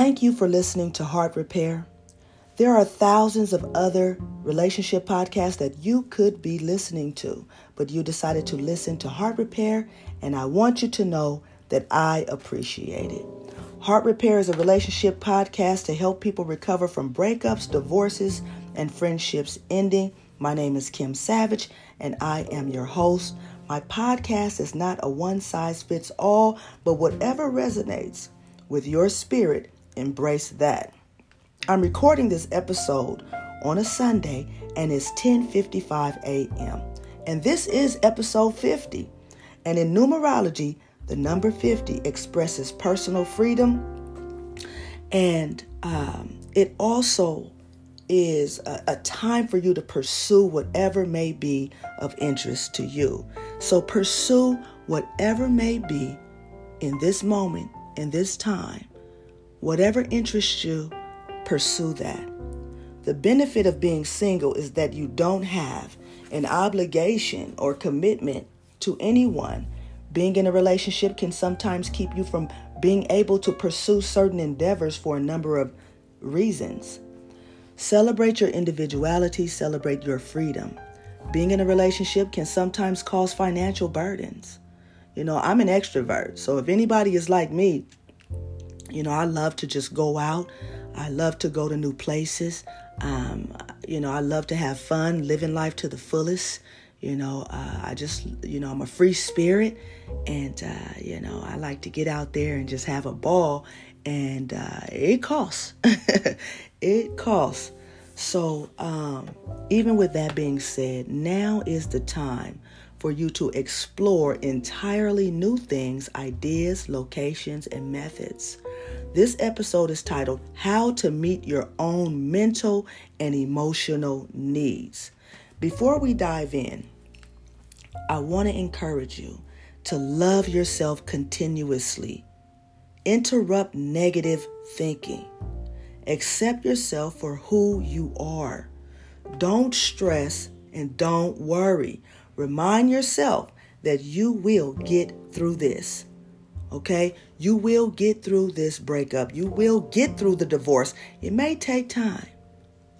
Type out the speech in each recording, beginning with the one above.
Thank you for listening to Heart Repair. There are thousands of other relationship podcasts that you could be listening to, but you decided to listen to Heart Repair, and I want you to know that I appreciate it. Heart Repair is a relationship podcast to help people recover from breakups, divorces, and friendships ending. My name is Kim Savage, and I am your host. My podcast is not a one size fits all, but whatever resonates with your spirit, embrace that. I'm recording this episode on a Sunday and it's 10:55 a.m. And this is episode 50. And in numerology, the number 50 expresses personal freedom and um, it also is a, a time for you to pursue whatever may be of interest to you. So pursue whatever may be in this moment, in this time. Whatever interests you, pursue that. The benefit of being single is that you don't have an obligation or commitment to anyone. Being in a relationship can sometimes keep you from being able to pursue certain endeavors for a number of reasons. Celebrate your individuality, celebrate your freedom. Being in a relationship can sometimes cause financial burdens. You know, I'm an extrovert, so if anybody is like me, you know, I love to just go out. I love to go to new places. Um, you know, I love to have fun, living life to the fullest. You know, uh, I just, you know, I'm a free spirit, and uh, you know, I like to get out there and just have a ball. And uh, it costs. it costs. So, um, even with that being said, now is the time for you to explore entirely new things, ideas, locations, and methods. This episode is titled How to Meet Your Own Mental and Emotional Needs. Before we dive in, I want to encourage you to love yourself continuously. Interrupt negative thinking. Accept yourself for who you are. Don't stress and don't worry. Remind yourself that you will get through this. Okay? You will get through this breakup. You will get through the divorce. It may take time.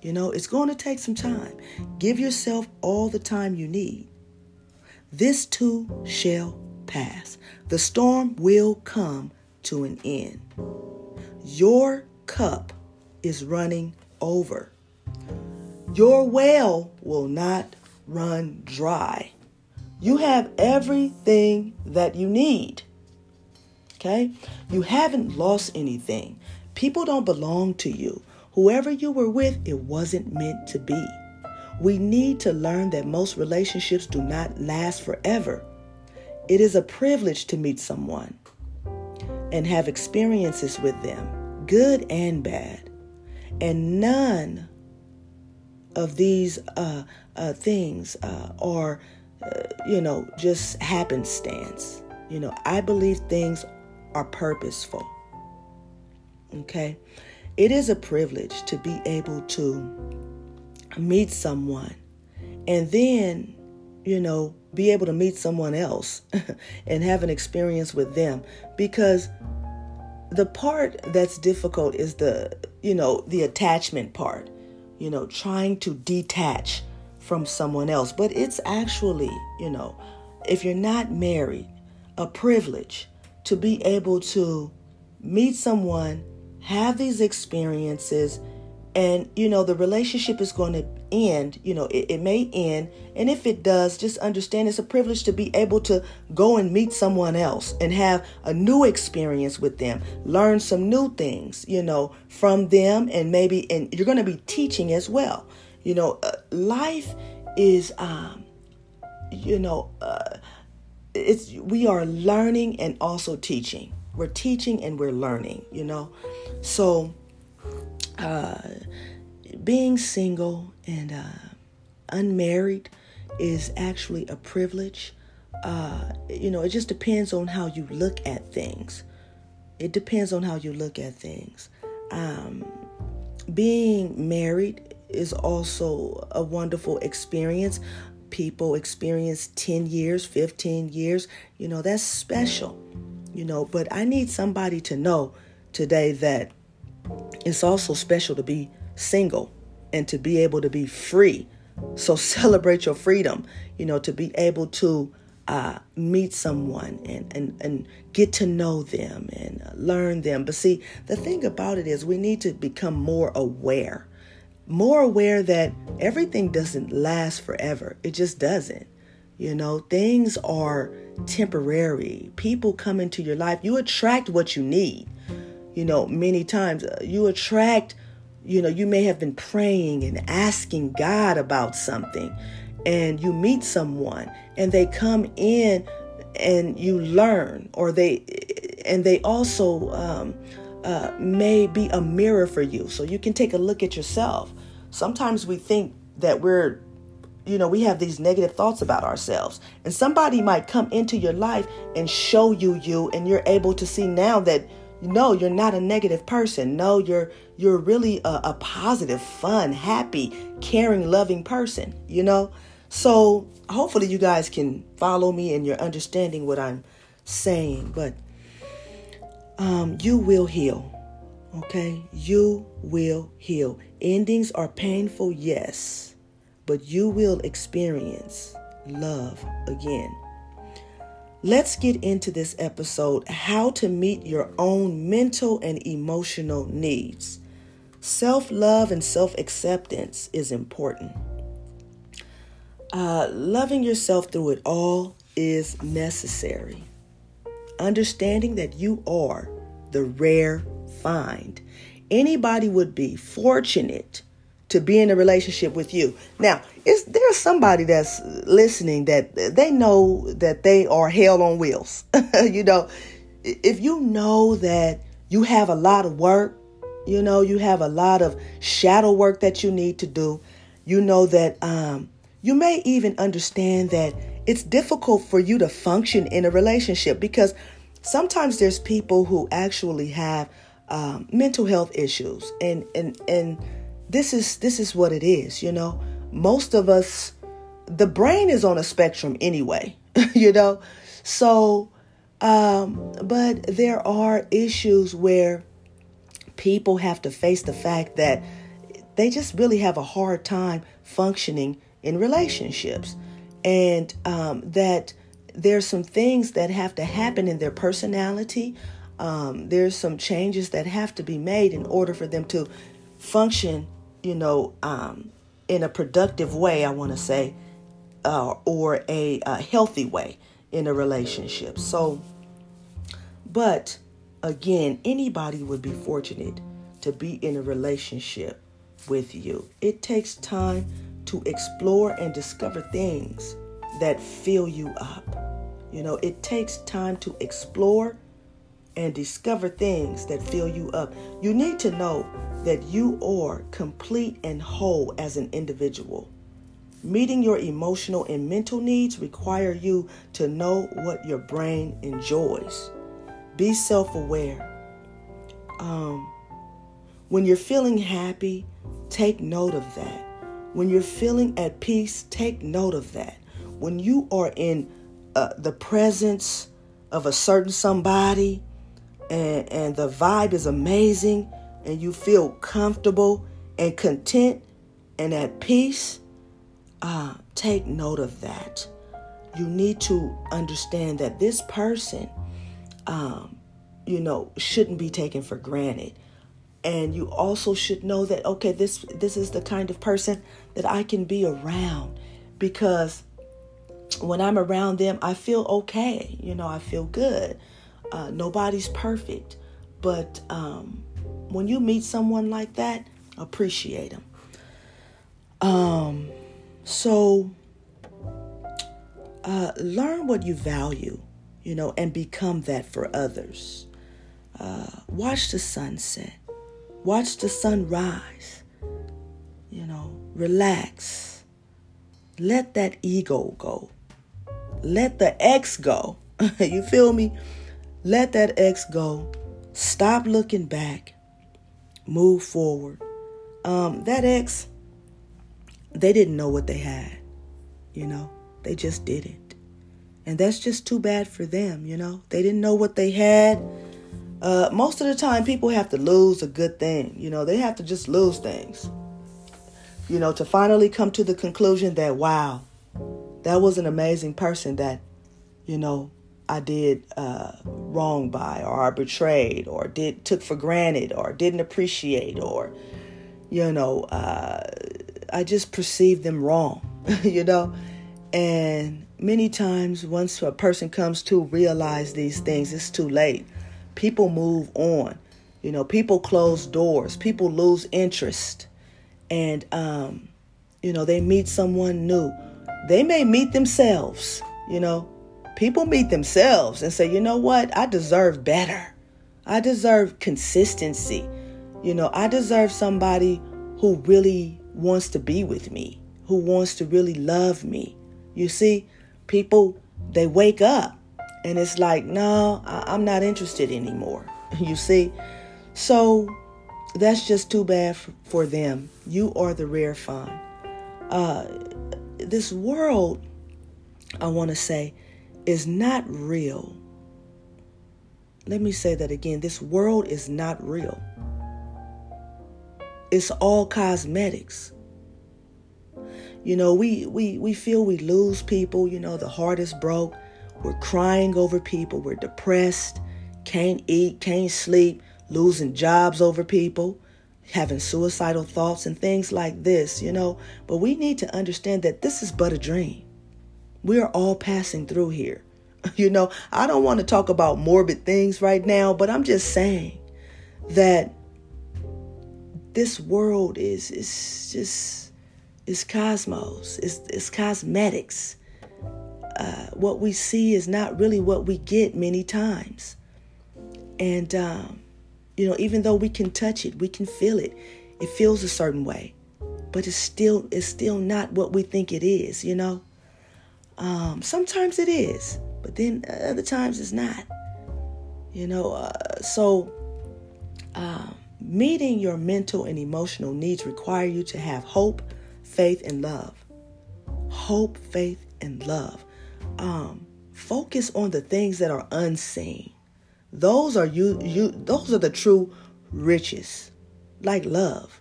You know, it's going to take some time. Give yourself all the time you need. This too shall pass. The storm will come to an end. Your cup is running over. Your well will not run dry. You have everything that you need. Okay? You haven't lost anything. People don't belong to you. Whoever you were with, it wasn't meant to be. We need to learn that most relationships do not last forever. It is a privilege to meet someone and have experiences with them, good and bad. And none of these uh, uh, things uh, are, uh, you know, just happenstance. You know, I believe things are purposeful. Okay? It is a privilege to be able to meet someone and then, you know, be able to meet someone else and have an experience with them because the part that's difficult is the you know the attachment part you know trying to detach from someone else but it's actually you know if you're not married a privilege to be able to meet someone have these experiences and you know the relationship is going to end you know it, it, may end and if it does just understand it's a privilege to be able to go and meet someone else and have a new experience with them learn some new things you know from them and maybe and you're going to be teaching as well. You know uh, life is um you know uh, it's we are learning and also teaching we're teaching and we're learning you know so uh, being single and uh, unmarried is actually a privilege. Uh, you know, it just depends on how you look at things. It depends on how you look at things. Um, being married is also a wonderful experience. People experience 10 years, 15 years. You know, that's special. You know, but I need somebody to know today that it's also special to be single and to be able to be free. So celebrate your freedom, you know, to be able to uh, meet someone and, and, and get to know them and learn them. But see, the thing about it is we need to become more aware, more aware that everything doesn't last forever. It just doesn't. You know, things are temporary. People come into your life. You attract what you need. You know, many times uh, you attract, you know, you may have been praying and asking God about something and you meet someone and they come in and you learn or they and they also um, uh, may be a mirror for you so you can take a look at yourself sometimes we think that we're you know we have these negative thoughts about ourselves and somebody might come into your life and show you you and you're able to see now that no you're not a negative person no you're you're really a, a positive fun happy caring loving person you know so hopefully you guys can follow me and you're understanding what I'm saying. But um, you will heal. Okay? You will heal. Endings are painful, yes, but you will experience love again. Let's get into this episode how to meet your own mental and emotional needs. Self love and self acceptance is important. Uh, loving yourself through it all is necessary. Understanding that you are the rare find. Anybody would be fortunate to be in a relationship with you. Now, is there somebody that's listening that they know that they are hell on wheels? you know, if you know that you have a lot of work, you know, you have a lot of shadow work that you need to do, you know that um, you may even understand that it's difficult for you to function in a relationship because sometimes there's people who actually have um, mental health issues, and and and this is this is what it is. You know, most of us, the brain is on a spectrum anyway. you know, so um, but there are issues where people have to face the fact that they just really have a hard time functioning in relationships, and um, that there's some things that have to happen in their personality. Um, there's some changes that have to be made in order for them to function, you know, um, in a productive way, I want to say, uh, or a, a healthy way in a relationship. So, but again, anybody would be fortunate to be in a relationship with you. It takes time to explore and discover things that fill you up. You know, it takes time to explore and discover things that fill you up. You need to know that you are complete and whole as an individual. Meeting your emotional and mental needs require you to know what your brain enjoys. Be self-aware. Um, when you're feeling happy, take note of that. When you're feeling at peace, take note of that. When you are in uh, the presence of a certain somebody and, and the vibe is amazing and you feel comfortable and content and at peace, uh, take note of that. You need to understand that this person, um, you know, shouldn't be taken for granted. And you also should know that okay this this is the kind of person that I can be around because when I'm around them I feel okay. You know I feel good uh, nobody's perfect but um, when you meet someone like that appreciate them um so uh, learn what you value you know and become that for others uh, watch the sunset Watch the sun rise. You know, relax. Let that ego go. Let the ex go. you feel me? Let that ex go. Stop looking back. Move forward. Um, that ex, they didn't know what they had. You know, they just didn't. And that's just too bad for them, you know. They didn't know what they had Uh, most of the time, people have to lose a good thing. You know, they have to just lose things. You know, to finally come to the conclusion that, wow, that was an amazing person that, you know, I did uh, wrong by, or I betrayed, or did took for granted, or didn't appreciate, or, you know, uh, I just perceived them wrong. you know, and many times, once a person comes to realize these things, it's too late. People move on. You know, people close doors. People lose interest. And, um, you know, they meet someone new. They may meet themselves. You know, people meet themselves and say, you know what? I deserve better. I deserve consistency. You know, I deserve somebody who really wants to be with me, who wants to really love me. You see, people, they wake up and it's like, no, I- am not interested anymore. You see? So that's just too bad for them. You are the rare find. Uh, this world, I want to say, is not real. Let me say that again. This world is not real. It's all cosmetics. You know, we, we, we feel we lose people, you know, the heart is broke. We're crying over people. We're depressed, can't eat, can't sleep, losing jobs over people, having suicidal thoughts and things like this, you know. But we need to understand that this is but a dream. We are all passing through here. You know, I don't want to talk about morbid things right now, but I'm just saying that this world is is just it's cosmos, it's, it's cosmetics. Uh, what we see is not really what we get many times. And, um, you know, even though we can touch it, we can feel it, it feels a certain way, but it's still, it's still not what we think it is, you know? Um, sometimes it is, but then other times it's not. You know, uh, so uh, meeting your mental and emotional needs require you to have hope, faith, and love. Hope, faith, and love. Um, focus on the things that are unseen. Those are you you those are the true riches. Like love.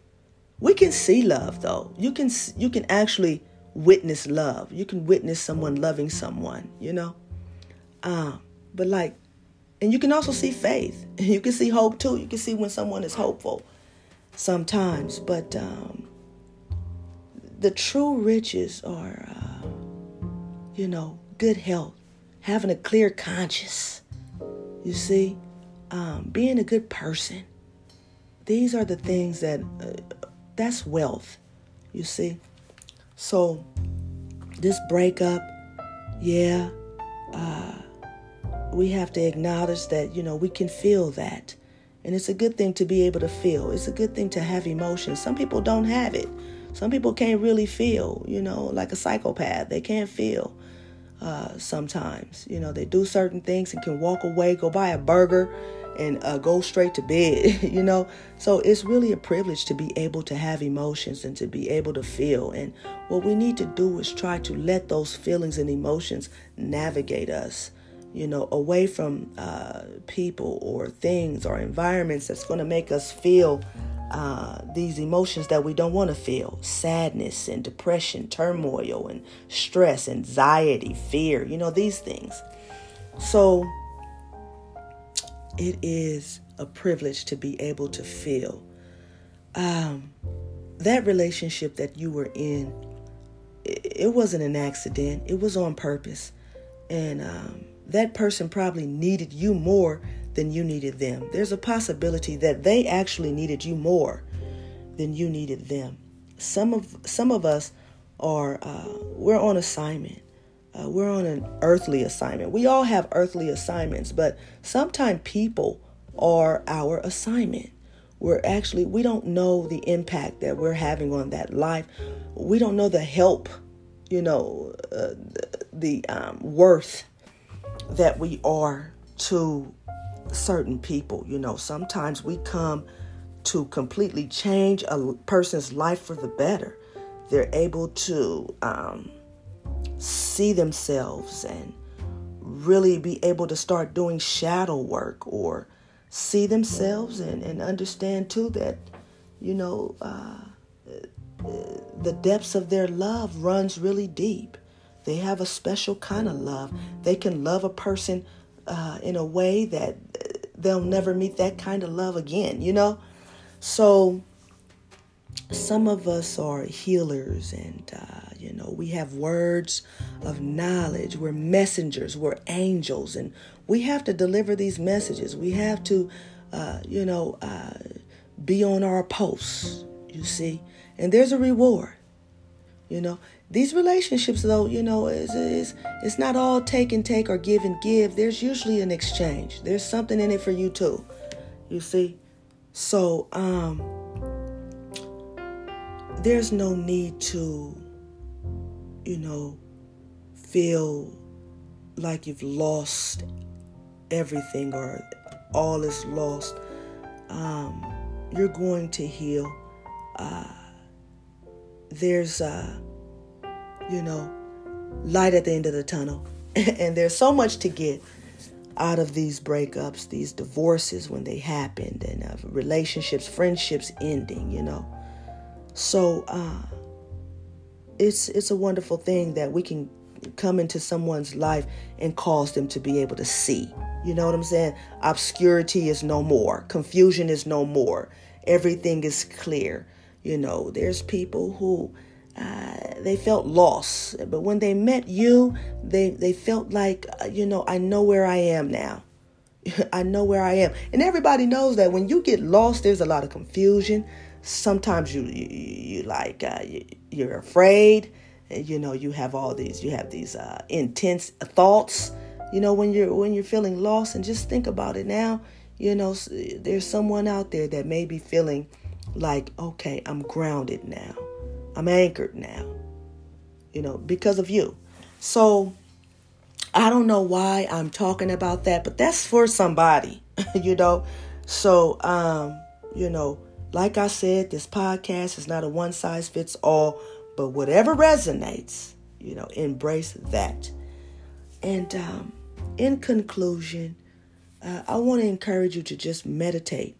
We can see love though. You can you can actually witness love. You can witness someone loving someone, you know? Um, but like and you can also see faith. You can see hope too. You can see when someone is hopeful sometimes, but um, the true riches are, uh, you know, good health, having a clear conscience. You see, um, being a good person. These are the things that uh, that's wealth. You see, so this breakup, yeah, uh, we have to acknowledge that you know we can feel that, and it's a good thing to be able to feel. It's a good thing to have emotions. Some people don't have it. Some people can't really feel, you know, like a psychopath. They can't feel uh, sometimes. You know, they do certain things and can walk away, go buy a burger, and uh, go straight to bed, you know. So it's really a privilege to be able to have emotions and to be able to feel. And what we need to do is try to let those feelings and emotions navigate us, you know, away from uh, people or things or environments that's going to make us feel uh, these emotions that we don't want to feel sadness and depression, turmoil and stress, anxiety, fear, you know, these things. So it is a privilege to be able to feel. Um, that relationship that you were in, it, wasn't an accident, it was on purpose. And um, that person probably needed you more than you needed them. There's a possibility that they actually needed you more than you needed them. Some of some of us are uh, we're on assignment. Uh, we're on an earthly assignment. We all have earthly assignments, but sometimes people are our assignment. We're actually we don't know the impact that we're having on that life. We don't know the help, you know, uh, the, the um, worth that we are to certain people. You know, sometimes we come to completely change a person's life for the better. They're able to um, see themselves and really be able to start doing shadow work or see themselves and, and understand too that, you know, uh, the depths of their love runs really deep. They have a special kind of love. They can love a person uh, in a way that they'll never meet that kind of love again, you know? So some of us are healers and, uh, you know, we have words of knowledge. We're messengers, we're angels, and we have to deliver these messages. We have to, uh, you know, uh, be on our posts, you see? And there's a reward, you know? These relationships, though, you know, is, is it's not all take and take or give and give. There's usually an exchange. There's something in it for you too. You see? So, um, there's no need to, you know, feel like you've lost everything or all is lost. Um, you're going to heal. Uh, there's, uh, you know, light at the end of the tunnel. and there's so much to get out of these breakups, these divorces when they happened, and uh, relationships, friendships ending, you know. So uh, it's it's a wonderful thing that we can come into someone's life and cause them to be able to see. You know what I'm saying? Obscurity is no more. Confusion is no more. Everything is clear. You know, there's people who uh, they felt lost, but when they met you, they they felt like uh, you know I know where I am now. I know where I am, and everybody knows that when you get lost, there's a lot of confusion sometimes you you, you like uh, you, are afraid you know you have all these you have these uh, intense thoughts you know when you're when you're feeling lost and just think about it now you know there's someone out there that may be feeling like okay i'm grounded now. I'm anchored now you know because of you. So i don't know why i'm talking about that but that's for somebody you know. So um you know like I said, this podcast is not a one size fits all, but whatever resonates, you know, embrace that. And um, in conclusion, uh, I want to encourage you to just meditate,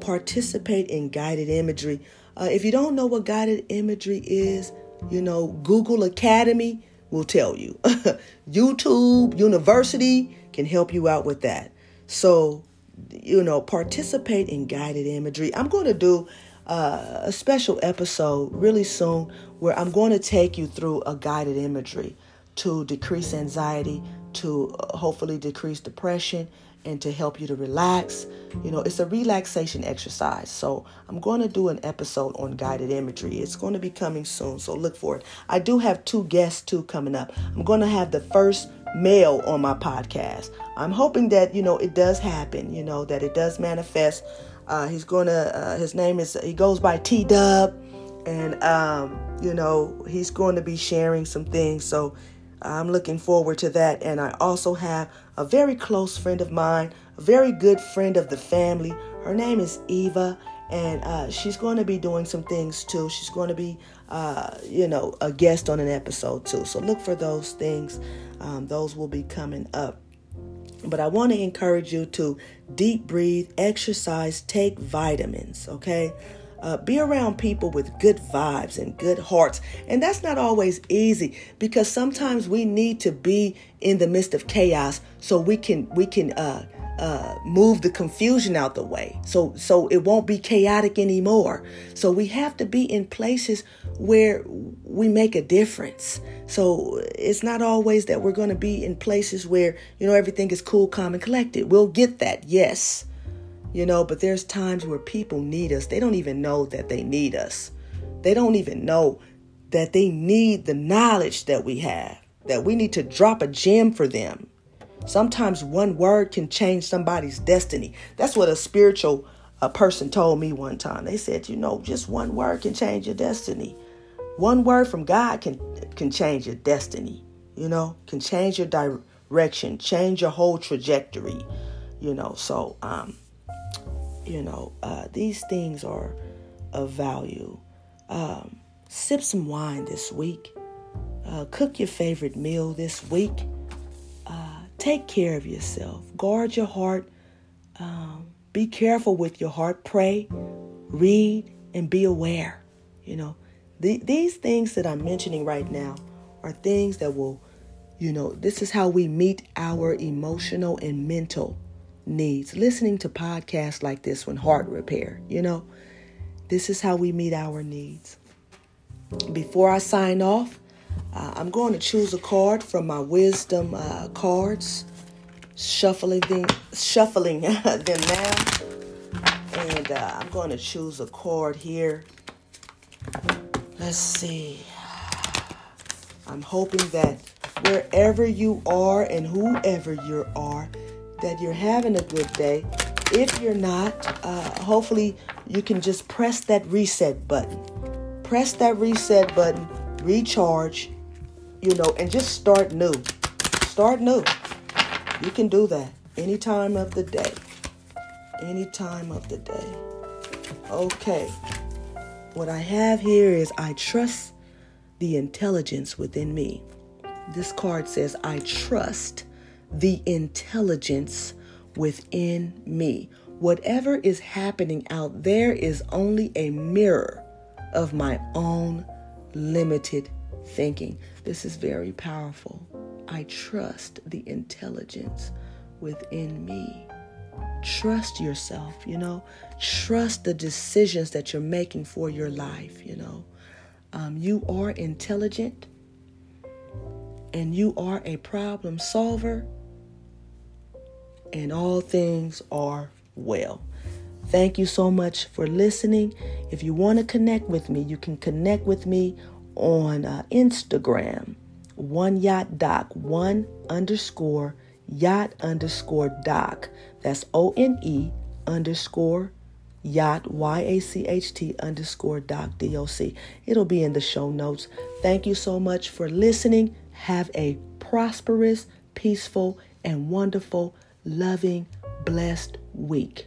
participate in guided imagery. Uh, if you don't know what guided imagery is, you know, Google Academy will tell you. YouTube University can help you out with that. So you know, participate in guided imagery. I'm going to do uh, a special episode really soon where I'm going to take you through a guided imagery to decrease anxiety, to uh, hopefully decrease depression, and to help you to relax. You know, it's a relaxation exercise. So I'm going to do an episode on guided imagery. It's going to be coming soon, so look for it. I do have two guests too coming up. I'm going to have the first male on my podcast. I'm hoping that you know it does happen. You know that it does manifest. Uh, he's gonna. Uh, his name is. He goes by T Dub, and um, you know he's going to be sharing some things. So I'm looking forward to that. And I also have a very close friend of mine, a very good friend of the family. Her name is Eva, and uh, she's going to be doing some things too. She's going to be, uh, you know, a guest on an episode too. So look for those things. Um, those will be coming up. But I want to encourage you to deep breathe, exercise, take vitamins, okay? Uh, be around people with good vibes and good hearts. And that's not always easy because sometimes we need to be in the midst of chaos so we can we can uh, uh, move the confusion out the way. So so it won't be chaotic anymore. So we have to be in places where we make a difference. So it's not always that we're going to be in places where you know everything is cool calm and collected. We'll get that yes. You know but there's times where people need us. They don't even know that they need us. They don't even know that they need the knowledge that we have that we need to drop a gem for them Sometimes one word can change somebody's destiny. That's what a spiritual a person told me one time. They said, you know, just one word can change your destiny. One word from God can can change your destiny. You know, can change your direction, change your whole trajectory. You know, so um, you know, uh, these things are of value. Um, sip some wine this week. Uh, cook your favorite meal this week. Take care of yourself. Guard your heart. Um, be careful with your heart. Pray, read, and be aware. You know, the, these things that I'm mentioning right now are things that will, you know, this is how we meet our emotional and mental needs. Listening to podcasts like this one, Heart Repair, you know, this is how we meet our needs. Before I sign off, uh, I'm going to choose a card from my wisdom uh, cards, shuffling them, shuffling them now, and uh, I'm going to choose a card here. Let's see. I'm hoping that wherever you are and whoever you are, that you're having a good day. If you're not, uh, hopefully you can just press that reset button. Press that reset button, recharge, you know, and just start new. Start new. You can do that any time of the day. Any time of the day. Okay. What I have here is I trust the intelligence within me. This card says, I trust the intelligence within me. Whatever is happening out there is only a mirror of my own limited thinking. This is very powerful. I trust the intelligence within me. Trust yourself, you know. Trust the decisions that you're making for your life, you know. Um, you are intelligent and you are a problem solver, and all things are well. Thank you so much for listening. If you want to connect with me, you can connect with me on uh, Instagram, one yacht doc, one underscore yacht underscore doc. That's O N E underscore yacht y a c h t underscore doc d o c. It'll be in the show notes. Thank you so much for listening. Have a prosperous, peaceful, and wonderful, loving, blessed week.